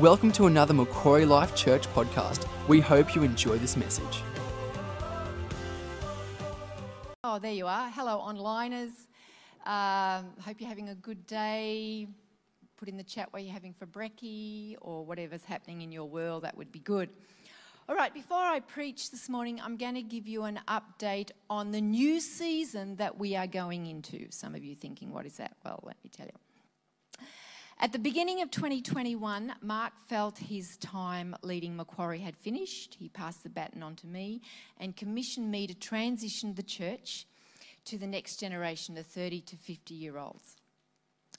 Welcome to another Macquarie Life Church podcast. We hope you enjoy this message. Oh, there you are. Hello, onliners. Um, hope you're having a good day. Put in the chat what you're having for brekkie or whatever's happening in your world. That would be good. All right, before I preach this morning, I'm going to give you an update on the new season that we are going into. Some of you thinking, what is that? Well, let me tell you. At the beginning of 2021, Mark felt his time leading Macquarie had finished. He passed the baton on to me and commissioned me to transition the church to the next generation of 30 to 50 year olds.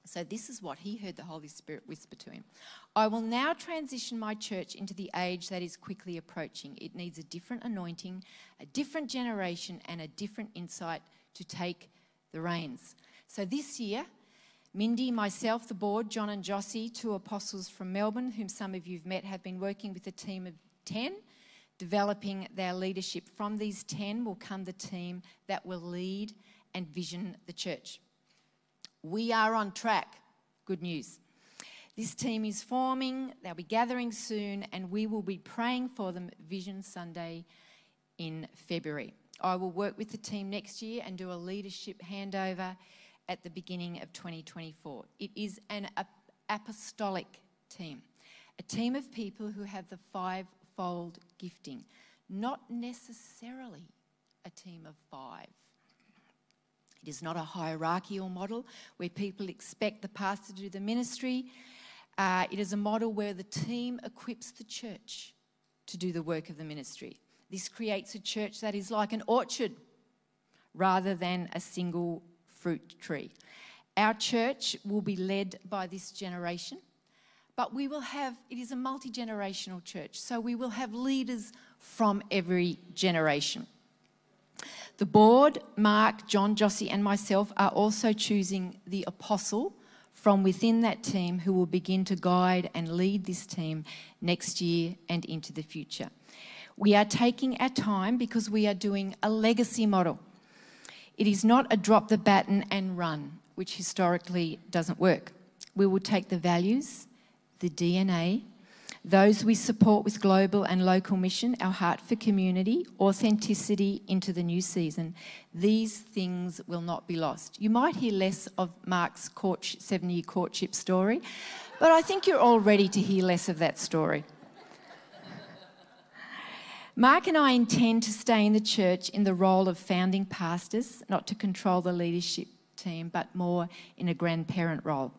So, this is what he heard the Holy Spirit whisper to him I will now transition my church into the age that is quickly approaching. It needs a different anointing, a different generation, and a different insight to take the reins. So, this year, Mindy, myself, the board, John and Jossie, two apostles from Melbourne, whom some of you've met, have been working with a team of 10, developing their leadership. From these 10 will come the team that will lead and vision the church. We are on track. Good news. This team is forming, they'll be gathering soon, and we will be praying for them Vision Sunday in February. I will work with the team next year and do a leadership handover at the beginning of 2024. It is an apostolic team, a team of people who have the fivefold gifting, not necessarily a team of five. It is not a hierarchical model where people expect the pastor to do the ministry. Uh, it is a model where the team equips the church to do the work of the ministry. This creates a church that is like an orchard rather than a single fruit tree. Our church will be led by this generation, but we will have, it is a multi generational church, so we will have leaders from every generation. The board, Mark, John, Jossie, and myself are also choosing the apostle from within that team who will begin to guide and lead this team next year and into the future. We are taking our time because we are doing a legacy model. It is not a drop the baton and run, which historically doesn't work. We will take the values, the DNA, those we support with global and local mission, our heart for community, authenticity into the new season. These things will not be lost. You might hear less of Mark's seven year courtship story, but I think you're all ready to hear less of that story. Mark and I intend to stay in the church in the role of founding pastors, not to control the leadership team, but more in a grandparent role.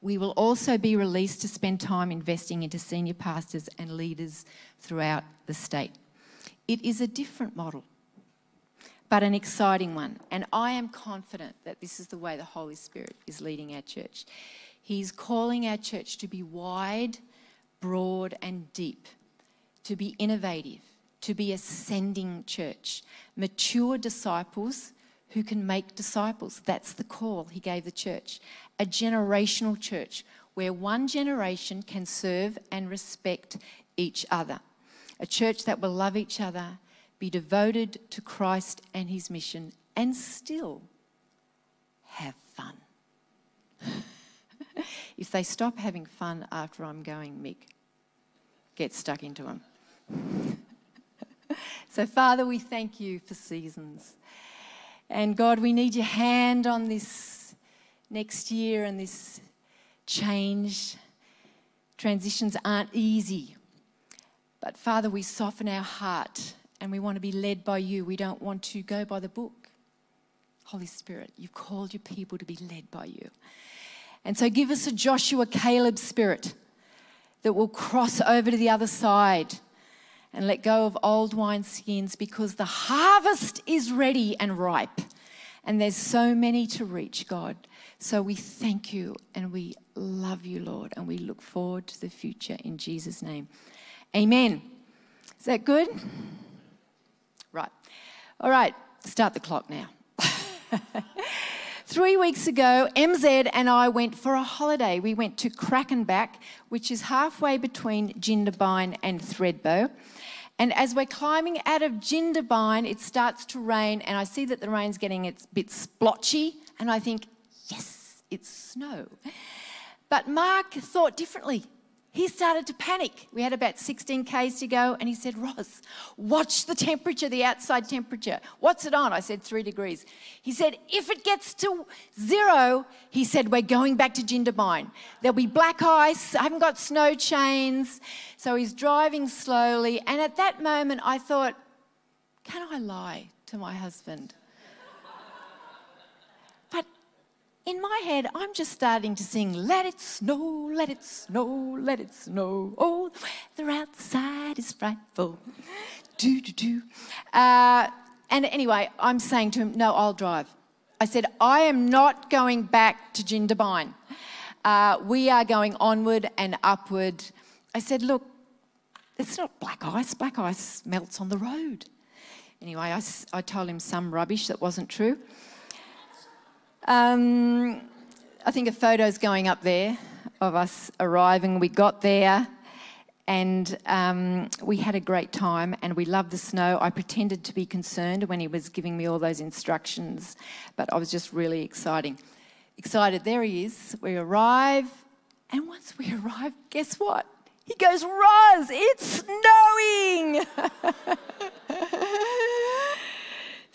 We will also be released to spend time investing into senior pastors and leaders throughout the state. It is a different model, but an exciting one. And I am confident that this is the way the Holy Spirit is leading our church. He's calling our church to be wide, broad, and deep to be innovative, to be a sending church, mature disciples who can make disciples. That's the call he gave the church. A generational church where one generation can serve and respect each other. A church that will love each other, be devoted to Christ and his mission, and still have fun. if they stop having fun after I'm going, Mick, get stuck into them. So, Father, we thank you for seasons. And God, we need your hand on this next year and this change. Transitions aren't easy. But Father, we soften our heart and we want to be led by you. We don't want to go by the book. Holy Spirit, you've called your people to be led by you. And so give us a Joshua Caleb spirit that will cross over to the other side and let go of old wineskins because the harvest is ready and ripe. And there's so many to reach, God. So we thank you and we love you, Lord, and we look forward to the future in Jesus' name. Amen. Is that good? Right. All right, start the clock now. Three weeks ago, MZ and I went for a holiday. We went to Crackenback, which is halfway between Jindabyne and Thredbo. And as we're climbing out of Jindabyne, it starts to rain, and I see that the rain's getting a bit splotchy, and I think, yes, it's snow. But Mark thought differently. He started to panic. We had about 16 Ks to go, and he said, Roz, watch the temperature, the outside temperature. What's it on? I said, three degrees. He said, if it gets to zero, he said, we're going back to Jindabyne. There'll be black ice, I haven't got snow chains. So he's driving slowly, and at that moment, I thought, can I lie to my husband? In my head, I'm just starting to sing, Let it snow, let it snow, let it snow. Oh, the weather outside is frightful. Do, do, do. Uh, and anyway, I'm saying to him, No, I'll drive. I said, I am not going back to Jindabyne. Uh, we are going onward and upward. I said, Look, it's not black ice. Black ice melts on the road. Anyway, I, I told him some rubbish that wasn't true. Um, I think a photo's going up there of us arriving. We got there and um, we had a great time and we loved the snow. I pretended to be concerned when he was giving me all those instructions, but I was just really exciting. Excited. There he is. We arrive, and once we arrive, guess what? He goes, Roz, it's snowing!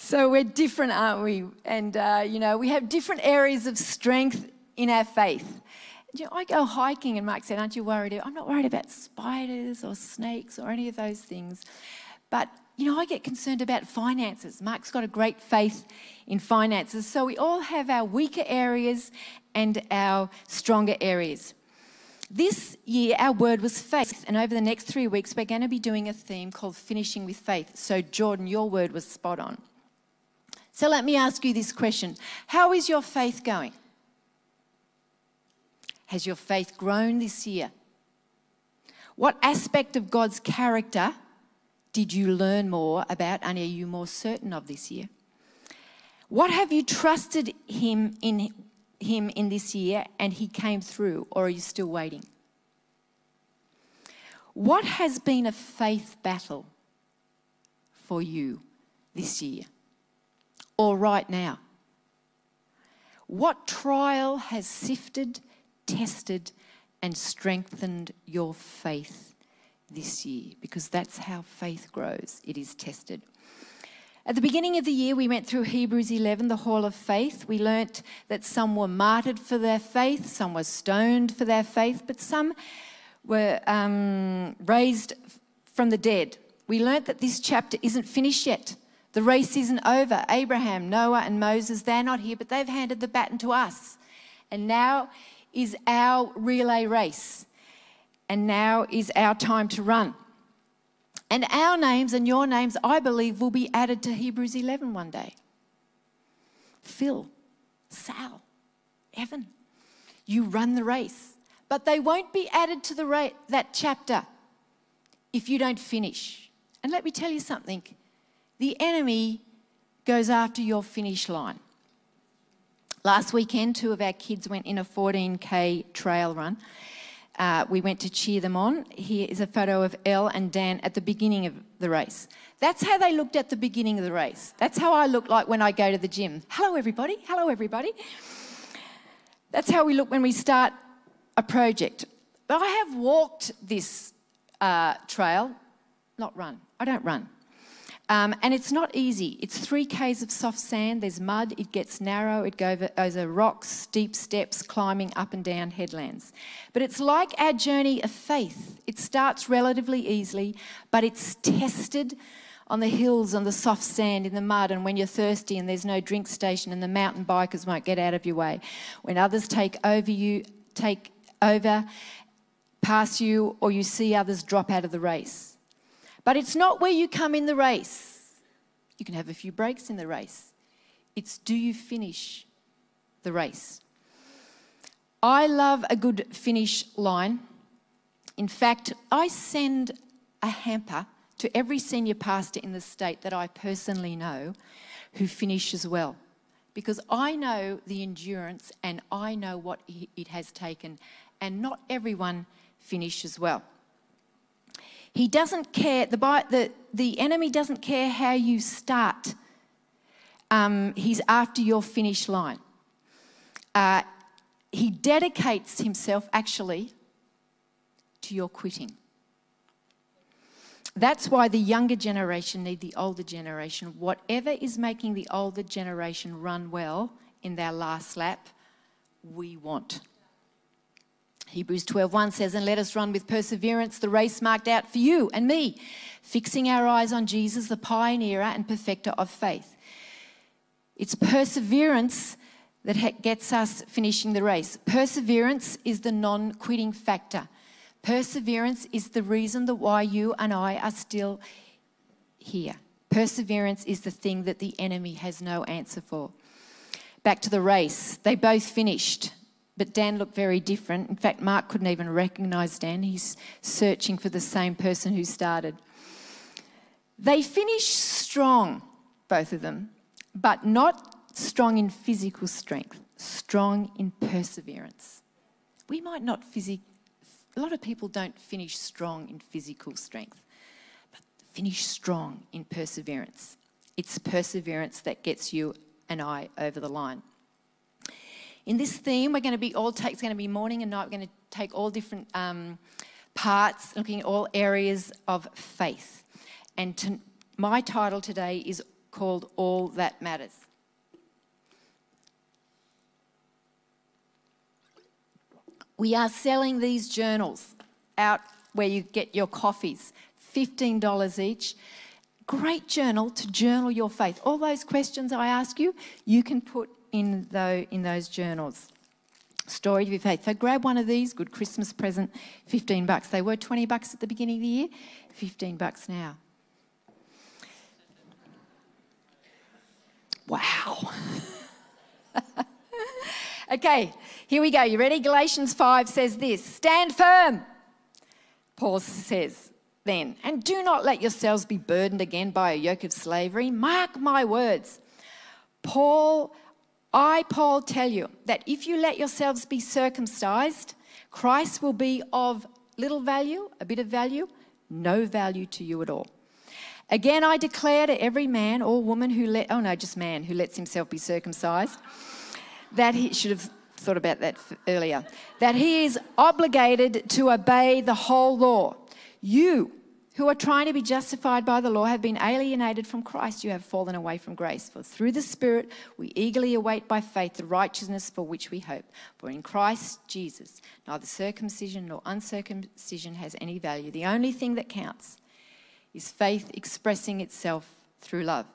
So we're different, aren't we? And, uh, you know, we have different areas of strength in our faith. You know, I go hiking, and Mark said, Aren't you worried? I'm not worried about spiders or snakes or any of those things. But, you know, I get concerned about finances. Mark's got a great faith in finances. So we all have our weaker areas and our stronger areas. This year, our word was faith, and over the next three weeks, we're going to be doing a theme called Finishing with Faith. So, Jordan, your word was spot on. So let me ask you this question How is your faith going? Has your faith grown this year? What aspect of God's character did you learn more about and are you more certain of this year? What have you trusted him in him in this year and he came through or are you still waiting? What has been a faith battle for you this year? Or right now? What trial has sifted, tested, and strengthened your faith this year? Because that's how faith grows, it is tested. At the beginning of the year, we went through Hebrews 11, the Hall of Faith. We learnt that some were martyred for their faith, some were stoned for their faith, but some were um, raised from the dead. We learnt that this chapter isn't finished yet. The race isn't over. Abraham, Noah, and Moses, they're not here, but they've handed the baton to us. And now is our relay race. And now is our time to run. And our names and your names, I believe, will be added to Hebrews 11 one day. Phil, Sal, Evan, you run the race. But they won't be added to the ra- that chapter if you don't finish. And let me tell you something the enemy goes after your finish line. Last weekend, two of our kids went in a 14k trail run. Uh, we went to cheer them on. Here is a photo of Elle and Dan at the beginning of the race. That's how they looked at the beginning of the race. That's how I look like when I go to the gym. Hello, everybody. Hello, everybody. That's how we look when we start a project. But I have walked this uh, trail, not run. I don't run. Um, and it's not easy. It's three Ks of soft sand, there's mud, it gets narrow, it goes over rocks, steep steps, climbing up and down headlands. But it's like our journey of faith. It starts relatively easily, but it's tested on the hills, on the soft sand, in the mud, and when you're thirsty and there's no drink station and the mountain bikers won't get out of your way. When others take over you, take over, pass you, or you see others drop out of the race. But it's not where you come in the race. You can have a few breaks in the race. It's do you finish the race? I love a good finish line. In fact, I send a hamper to every senior pastor in the state that I personally know who finishes well because I know the endurance and I know what it has taken, and not everyone finishes well. He doesn't care, the, the, the enemy doesn't care how you start. Um, he's after your finish line. Uh, he dedicates himself actually to to your quitting. That's why the younger generation need the older generation. Whatever is making the older generation run well in their last lap, we want. Hebrews 12:1 says, "And let us run with perseverance the race marked out for you and me, fixing our eyes on Jesus, the pioneer and perfecter of faith." It's perseverance that gets us finishing the race. Perseverance is the non-quitting factor. Perseverance is the reason that why you and I are still here. Perseverance is the thing that the enemy has no answer for. Back to the race. They both finished, but Dan looked very different. In fact, Mark couldn't even recognize Dan. He's searching for the same person who started. They finished strong, both of them, but not strong in physical strength, strong in perseverance. We might not physically a lot of people don't finish strong in physical strength, but finish strong in perseverance. It's perseverance that gets you and I over the line. In this theme, we're going to be all take, it's going to be morning and night. We're going to take all different um, parts, looking at all areas of faith. And to, my title today is called All That Matters. We are selling these journals out where you get your coffees, $15 each. Great journal to journal your faith. All those questions I ask you, you can put in, the, in those journals. Story of faith. So grab one of these, good Christmas present, 15 bucks. They were 20 bucks at the beginning of the year, 15 bucks now. Wow. okay, here we go. You ready? Galatians 5 says this Stand firm, Paul says then, and do not let yourselves be burdened again by a yoke of slavery. Mark my words. Paul, I, Paul, tell you that if you let yourselves be circumcised, Christ will be of little value, a bit of value, no value to you at all. Again, I declare to every man or woman who let, oh no, just man who lets himself be circumcised, that he should have thought about that earlier, that he is obligated to obey the whole law. You, who are trying to be justified by the law, have been alienated from Christ. You have fallen away from grace. For through the Spirit, we eagerly await by faith the righteousness for which we hope. For in Christ Jesus, neither circumcision nor uncircumcision has any value. The only thing that counts is faith expressing itself through love.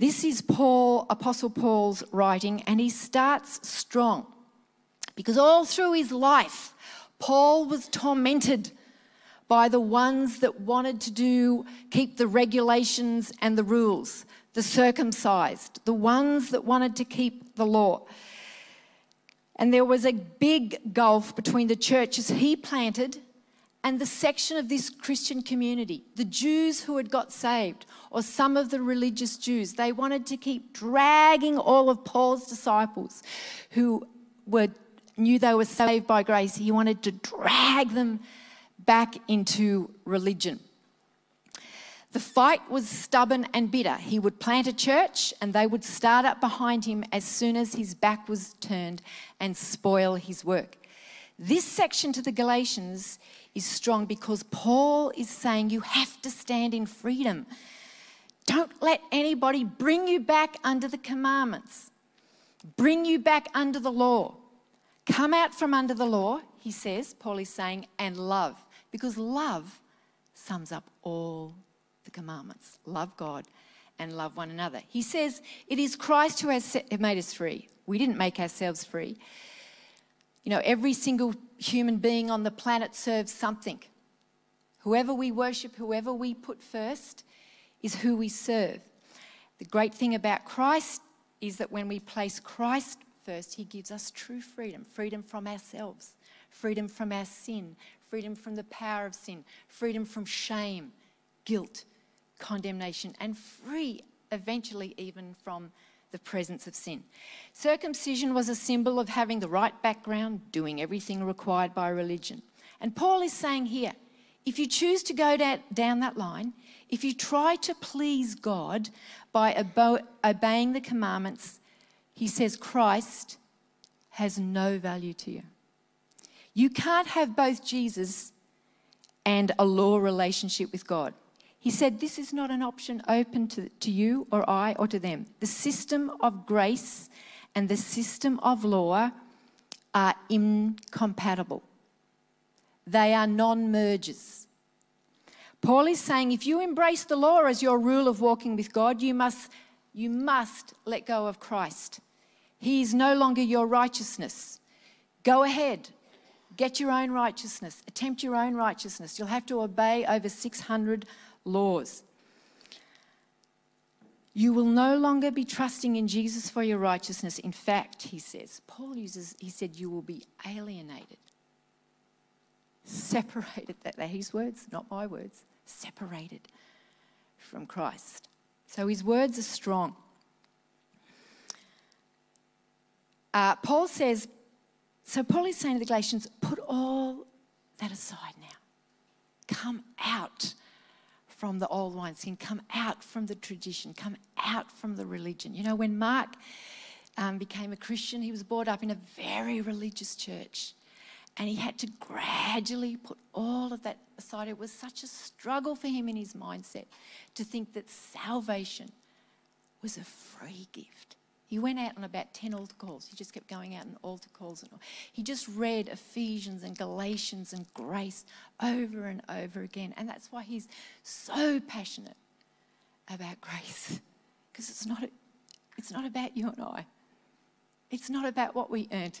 This is Paul, Apostle Paul's writing, and he starts strong because all through his life, Paul was tormented by the ones that wanted to do keep the regulations and the rules, the circumcised, the ones that wanted to keep the law. And there was a big gulf between the churches he planted and the section of this Christian community, the Jews who had got saved, or some of the religious Jews, they wanted to keep dragging all of Paul's disciples who were knew they were saved by grace. He wanted to drag them back into religion. The fight was stubborn and bitter. He would plant a church and they would start up behind him as soon as his back was turned and spoil his work. This section to the Galatians is strong because Paul is saying you have to stand in freedom. Don't let anybody bring you back under the commandments, bring you back under the law. Come out from under the law, he says, Paul is saying, and love, because love sums up all the commandments. Love God and love one another. He says, It is Christ who has made us free. We didn't make ourselves free. You know, every single human being on the planet serves something. Whoever we worship, whoever we put first, is who we serve. The great thing about Christ is that when we place Christ first, He gives us true freedom freedom from ourselves, freedom from our sin, freedom from the power of sin, freedom from shame, guilt, condemnation, and free eventually even from the presence of sin. Circumcision was a symbol of having the right background, doing everything required by religion. And Paul is saying here if you choose to go down that line, if you try to please God by obeying the commandments, he says Christ has no value to you. You can't have both Jesus and a law relationship with God. He said, This is not an option open to, to you or I or to them. The system of grace and the system of law are incompatible, they are non mergers. Paul is saying if you embrace the law as your rule of walking with God, you must, you must let go of Christ. He is no longer your righteousness. Go ahead, get your own righteousness, attempt your own righteousness. You'll have to obey over 600 laws. You will no longer be trusting in Jesus for your righteousness. In fact, he says, Paul uses, he said, you will be alienated, separated. That, are his words, not my words, separated from Christ. So his words are strong. Uh, Paul says, so Paul is saying to the Galatians, put all that aside now. Come out from the old wineskin, come out from the tradition, come out from the religion. You know, when Mark um, became a Christian, he was brought up in a very religious church. And he had to gradually put all of that aside. It was such a struggle for him in his mindset to think that salvation was a free gift. He went out on about 10 altar calls. He just kept going out on altar calls. And he just read Ephesians and Galatians and grace over and over again. And that's why he's so passionate about grace. Because it's not, it's not about you and I, it's not about what we earned.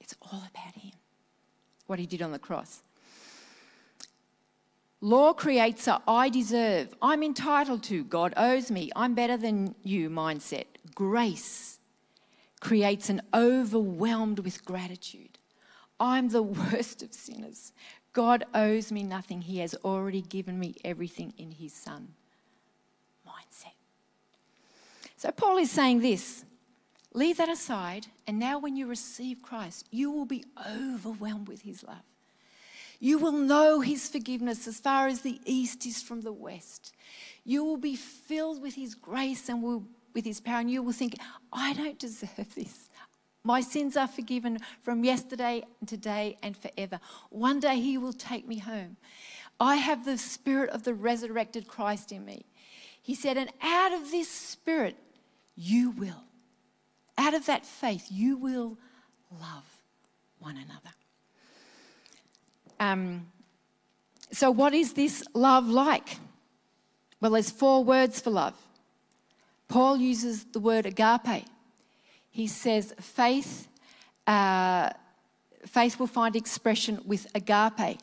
It's all about him, what he did on the cross. Law creates a I deserve, I'm entitled to, God owes me, I'm better than you mindset. Grace creates an overwhelmed with gratitude. I'm the worst of sinners. God owes me nothing. He has already given me everything in His Son. Mindset. So, Paul is saying this leave that aside, and now when you receive Christ, you will be overwhelmed with His love. You will know his forgiveness as far as the east is from the west. You will be filled with his grace and will, with his power, and you will think, I don't deserve this. My sins are forgiven from yesterday and today and forever. One day he will take me home. I have the spirit of the resurrected Christ in me. He said, and out of this spirit, you will, out of that faith, you will love one another. Um, so, what is this love like? Well, there's four words for love. Paul uses the word agape. He says faith, uh, faith will find expression with agape.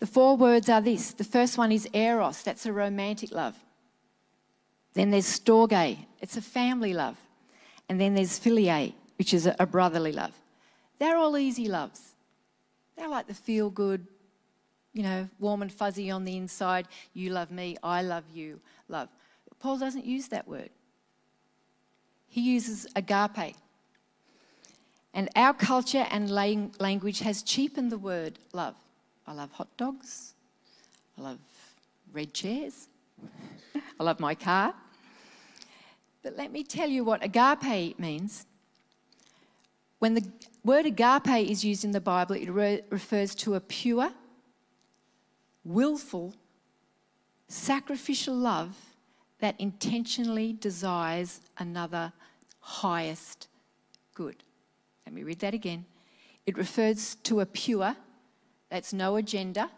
The four words are this. The first one is eros, that's a romantic love. Then there's storge, it's a family love. And then there's philia, which is a brotherly love. They're all easy loves. They're like the feel good, you know, warm and fuzzy on the inside. You love me, I love you, love. Paul doesn't use that word. He uses agape. And our culture and language has cheapened the word love. I love hot dogs. I love red chairs. I love my car. But let me tell you what agape means. When the word agape is used in the Bible, it re- refers to a pure, willful, sacrificial love that intentionally desires another highest good. Let me read that again. It refers to a pure, that's no agenda,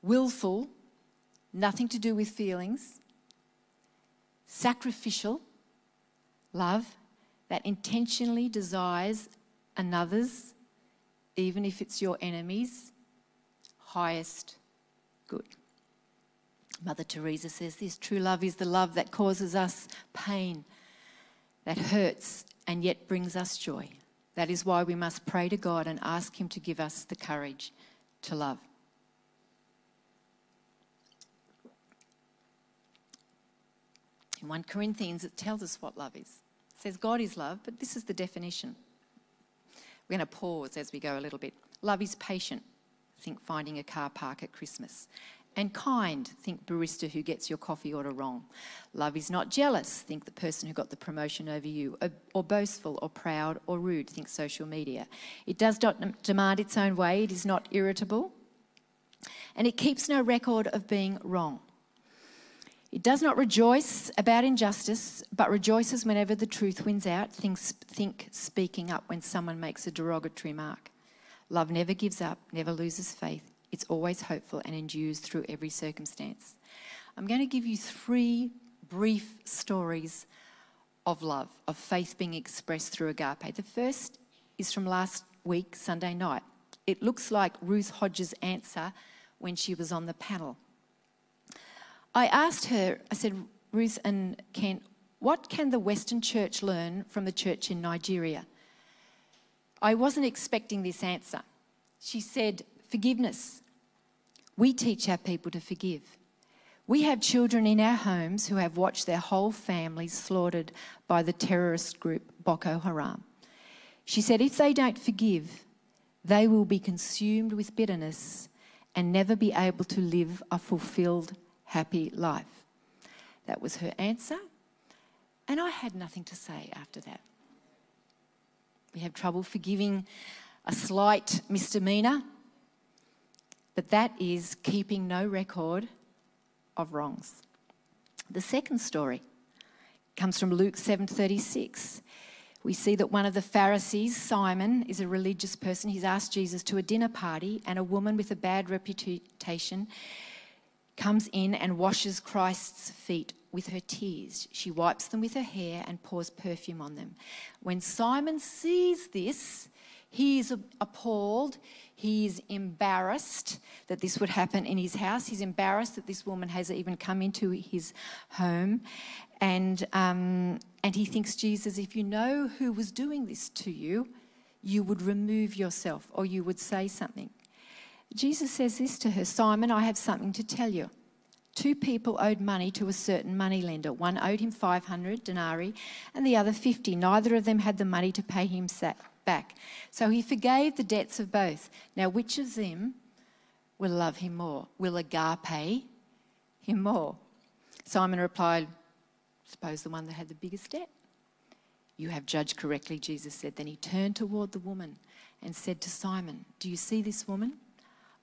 willful, nothing to do with feelings, sacrificial love that intentionally desires another's, even if it's your enemy's, highest good. Mother Teresa says this true love is the love that causes us pain, that hurts, and yet brings us joy. That is why we must pray to God and ask Him to give us the courage to love. In 1 Corinthians, it tells us what love is says God is love, but this is the definition. We're going to pause as we go a little bit. Love is patient. Think finding a car park at Christmas. and kind, think barista who gets your coffee order wrong. Love is not jealous, think the person who got the promotion over you, or, or, boastful, or proud, or rude, think social media. It does not demand its own way, it is not irritable, and it keeps no record of being wrong. It does not rejoice about injustice, but rejoices whenever the truth wins out. Think, think speaking up when someone makes a derogatory remark. Love never gives up, never loses faith. It's always hopeful and endures through every circumstance. I'm going to give you three brief stories of love, of faith being expressed through agape. The first is from last week, Sunday night. It looks like Ruth Hodges' answer when she was on the panel. I asked her, I said, Ruth and Kent, what can the Western church learn from the church in Nigeria? I wasn't expecting this answer. She said, forgiveness. We teach our people to forgive. We have children in our homes who have watched their whole families slaughtered by the terrorist group Boko Haram. She said, if they don't forgive, they will be consumed with bitterness and never be able to live a fulfilled happy life. That was her answer. And I had nothing to say after that. We have trouble forgiving a slight misdemeanour, but that is keeping no record of wrongs. The second story comes from Luke 7:36. We see that one of the Pharisees, Simon, is a religious person. He's asked Jesus to a dinner party, and a woman with a bad reputation comes in and washes Christ's feet with her tears. She wipes them with her hair and pours perfume on them. When Simon sees this, he is appalled. He is embarrassed that this would happen in his house. He's embarrassed that this woman has even come into his home. And, um, and he thinks, Jesus, if you know who was doing this to you, you would remove yourself or you would say something. Jesus says this to her Simon, I have something to tell you. Two people owed money to a certain moneylender. One owed him 500 denarii and the other 50. Neither of them had the money to pay him back. So he forgave the debts of both. Now, which of them will love him more? Will agape him more? Simon replied, Suppose the one that had the biggest debt. You have judged correctly, Jesus said. Then he turned toward the woman and said to Simon, Do you see this woman?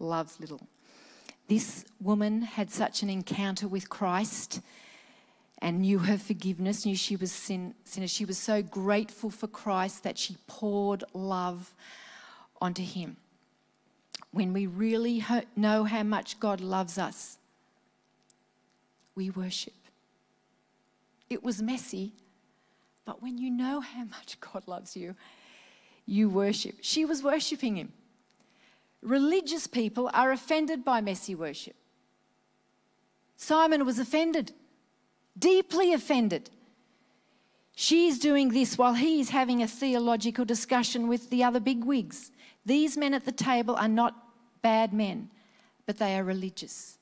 loves little. This woman had such an encounter with Christ and knew her forgiveness, knew she was sin, sinner. She was so grateful for Christ that she poured love onto him. When we really know how much God loves us, we worship. It was messy, but when you know how much God loves you, you worship. She was worshiping him. Religious people are offended by messy worship. Simon was offended, deeply offended. She's doing this while he's having a theological discussion with the other bigwigs. These men at the table are not bad men, but they are religious.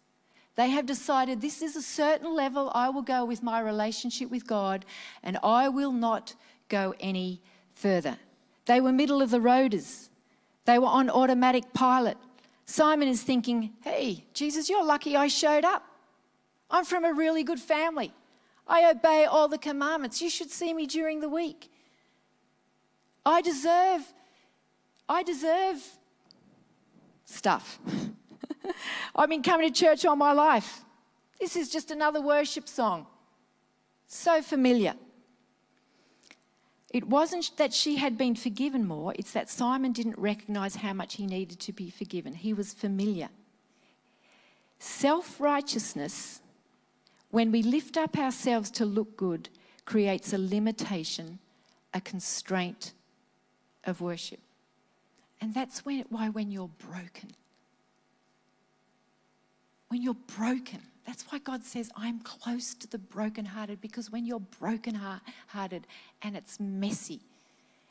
They have decided this is a certain level I will go with my relationship with God and I will not go any further. They were middle of the roaders. They were on automatic pilot. Simon is thinking, hey, Jesus, you're lucky I showed up. I'm from a really good family. I obey all the commandments. You should see me during the week. I deserve, I deserve stuff. I've been coming to church all my life. This is just another worship song. So familiar. It wasn't that she had been forgiven more, it's that Simon didn't recognize how much he needed to be forgiven. He was familiar. Self righteousness, when we lift up ourselves to look good, creates a limitation, a constraint of worship. And that's when, why, when you're broken, when you're broken. That's why God says, I'm close to the brokenhearted, because when you're brokenhearted and it's messy,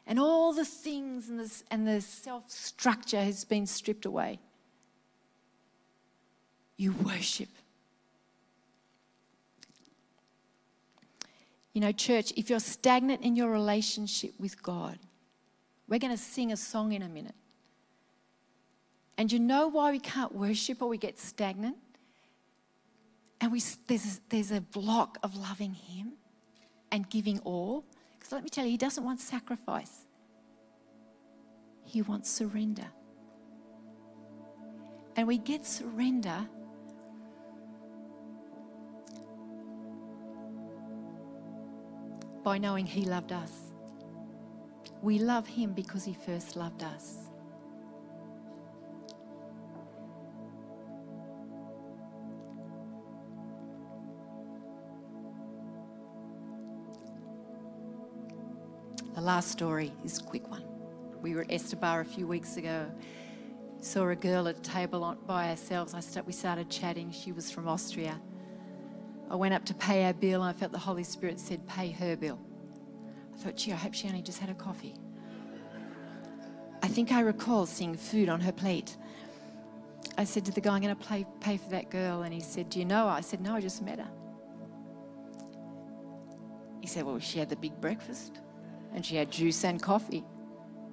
and all the things and the, and the self structure has been stripped away, you worship. You know, church, if you're stagnant in your relationship with God, we're going to sing a song in a minute. And you know why we can't worship or we get stagnant? And we, there's, a, there's a block of loving Him and giving all. Because let me tell you, He doesn't want sacrifice, He wants surrender. And we get surrender by knowing He loved us. We love Him because He first loved us. The last story is a quick one. We were at Estebar a few weeks ago. Saw a girl at a table by ourselves. We started chatting. She was from Austria. I went up to pay our bill and I felt the Holy Spirit said, Pay her bill. I thought, gee, I hope she only just had a coffee. I think I recall seeing food on her plate. I said to the guy, I'm going to pay, pay for that girl. And he said, Do you know her? I said, No, I just met her. He said, Well, she had the big breakfast and she had juice and coffee.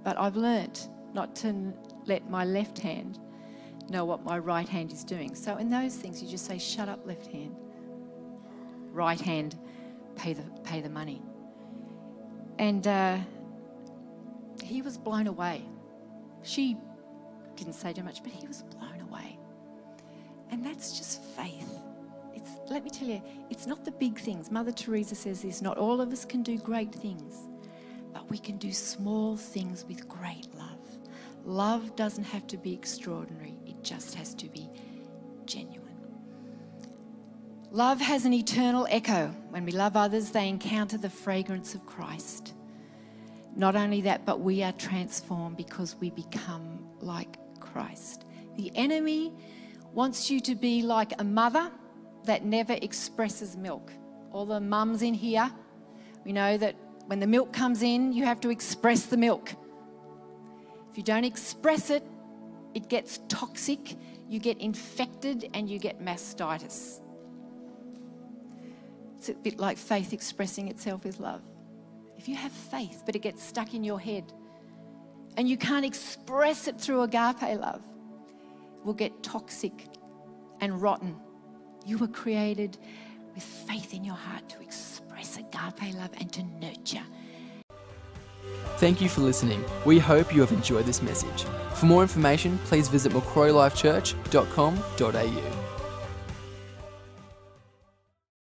But I've learnt not to let my left hand know what my right hand is doing. So in those things, you just say, shut up, left hand. Right hand, pay the, pay the money. And uh, he was blown away. She didn't say too much, but he was blown away. And that's just faith. It's, let me tell you, it's not the big things. Mother Teresa says this not all of us can do great things but we can do small things with great love. Love doesn't have to be extraordinary, it just has to be genuine. Love has an eternal echo. When we love others, they encounter the fragrance of Christ. Not only that, but we are transformed because we become like Christ. The enemy wants you to be like a mother that never expresses milk. All the mums in here, we know that when the milk comes in, you have to express the milk. If you don't express it, it gets toxic, you get infected, and you get mastitis. It's a bit like faith expressing itself with love. If you have faith, but it gets stuck in your head, and you can't express it through agape love, it will get toxic and rotten. You were created with faith in your heart to express agape love and to nurture. Thank you for listening. We hope you have enjoyed this message. For more information, please visit macquarielifechurch.com.au.